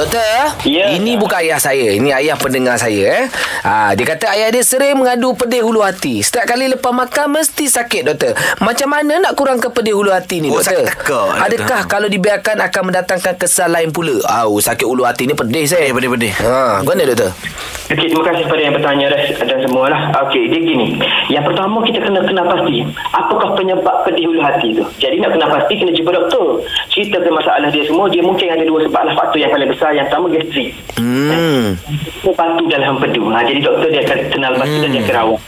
Doktor, Ya. ini bukan ayah saya. Ini ayah pendengar saya. Eh. Ha, dia kata ayah dia sering mengadu pedih hulu hati. Setiap kali lepas makan mesti sakit, doktor. Macam mana nak kurangkan pedih hulu hati ni, Oh, doktor? sakit tekak, Adakah kalau dibiarkan akan mendatangkan kesal lain pula? Au, sakit hulu hati ni pedih saya. Pedih, pedih, pedih. Ha, mana doktor? Okey, terima kasih kepada yang bertanya dan semua lah. Okey, dia gini. Yang pertama kita kena kena pasti apakah penyebab pedih hulu hati tu. Jadi nak kena pasti kena jumpa doktor. Ceritakan masalah dia semua. Dia mungkin ada dua sebab lah faktor yang paling besar. Yang pertama gastrik. Hmm. Dia batu dalam empedu. Ha, jadi doktor dia akan kenal batu dan dia akan rawat.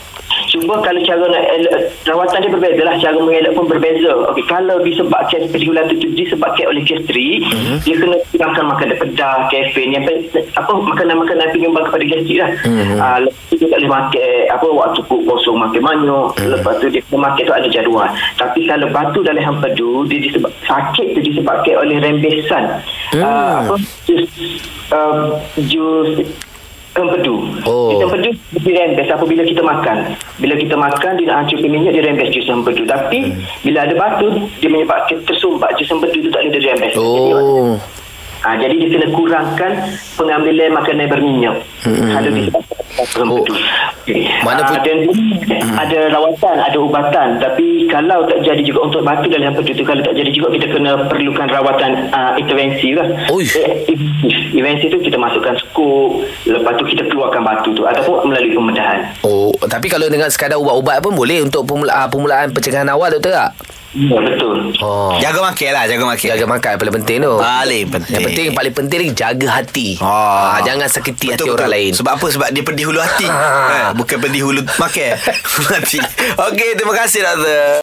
Cuma kalau cara nak elak, rawatan dia berbeza lah. Cara mengelak pun berbeza. Okey, kalau disebabkan pedih hulu hati tu disebabkan oleh gastrik, Mhm. dia kena kurangkan makanan pedas, kafein, yang apa makanan-makanan penyumbang kepada gastrik lah. Mhm. Ah, lepas tu dia tak boleh makan apa waktu kosong makan manyuk. Mhm. Lepas tu dia kena makan tu ada jadual. Tapi kalau batu dalam empedu, dia disebab sakit tu disebabkan oleh rembesan. Hmm. Ah, apa jus uh, jus empedu. Oh. Jus empedu dia rembes apabila kita makan. Bila kita makan dia nak hancurkan minyak dia rembes jus empedu. Tapi bila ada batu dia menyebabkan tersumbat jus empedu tu tak boleh dia rembes. Oh. Ha, jadi dia kena kurangkan pengambilan makanan berminyak. Hmm. Kalau disebabkan batu Oh. empedu. Okay. Mana Ah, pun- dan ada rawatan, ada ubatan. Tapi kalau tak jadi juga untuk batu dalam empedu tu, kalau tak jadi juga kita kena perlukan rawatan uh, intervensi lah. Eh, intervensi tu kita masukkan skop, lepas tu kita keluarkan batu tu ataupun melalui pembedahan. Oh, tapi kalau dengan sekadar ubat-ubat pun boleh untuk pemula, permulaan pencegahan awal doktor tak? Ya, betul. Oh. Jaga makan lah, jaga makan. Jaga makan paling penting tu. Paling penting. Yang penting paling penting ni jaga hati. Ah. Ah, jangan sakiti hati orang lain. Sebab apa? Sebab dia pedih hulu hati. Ha, bukan pedih hulu makan. hati. Okey, terima kasih doktor.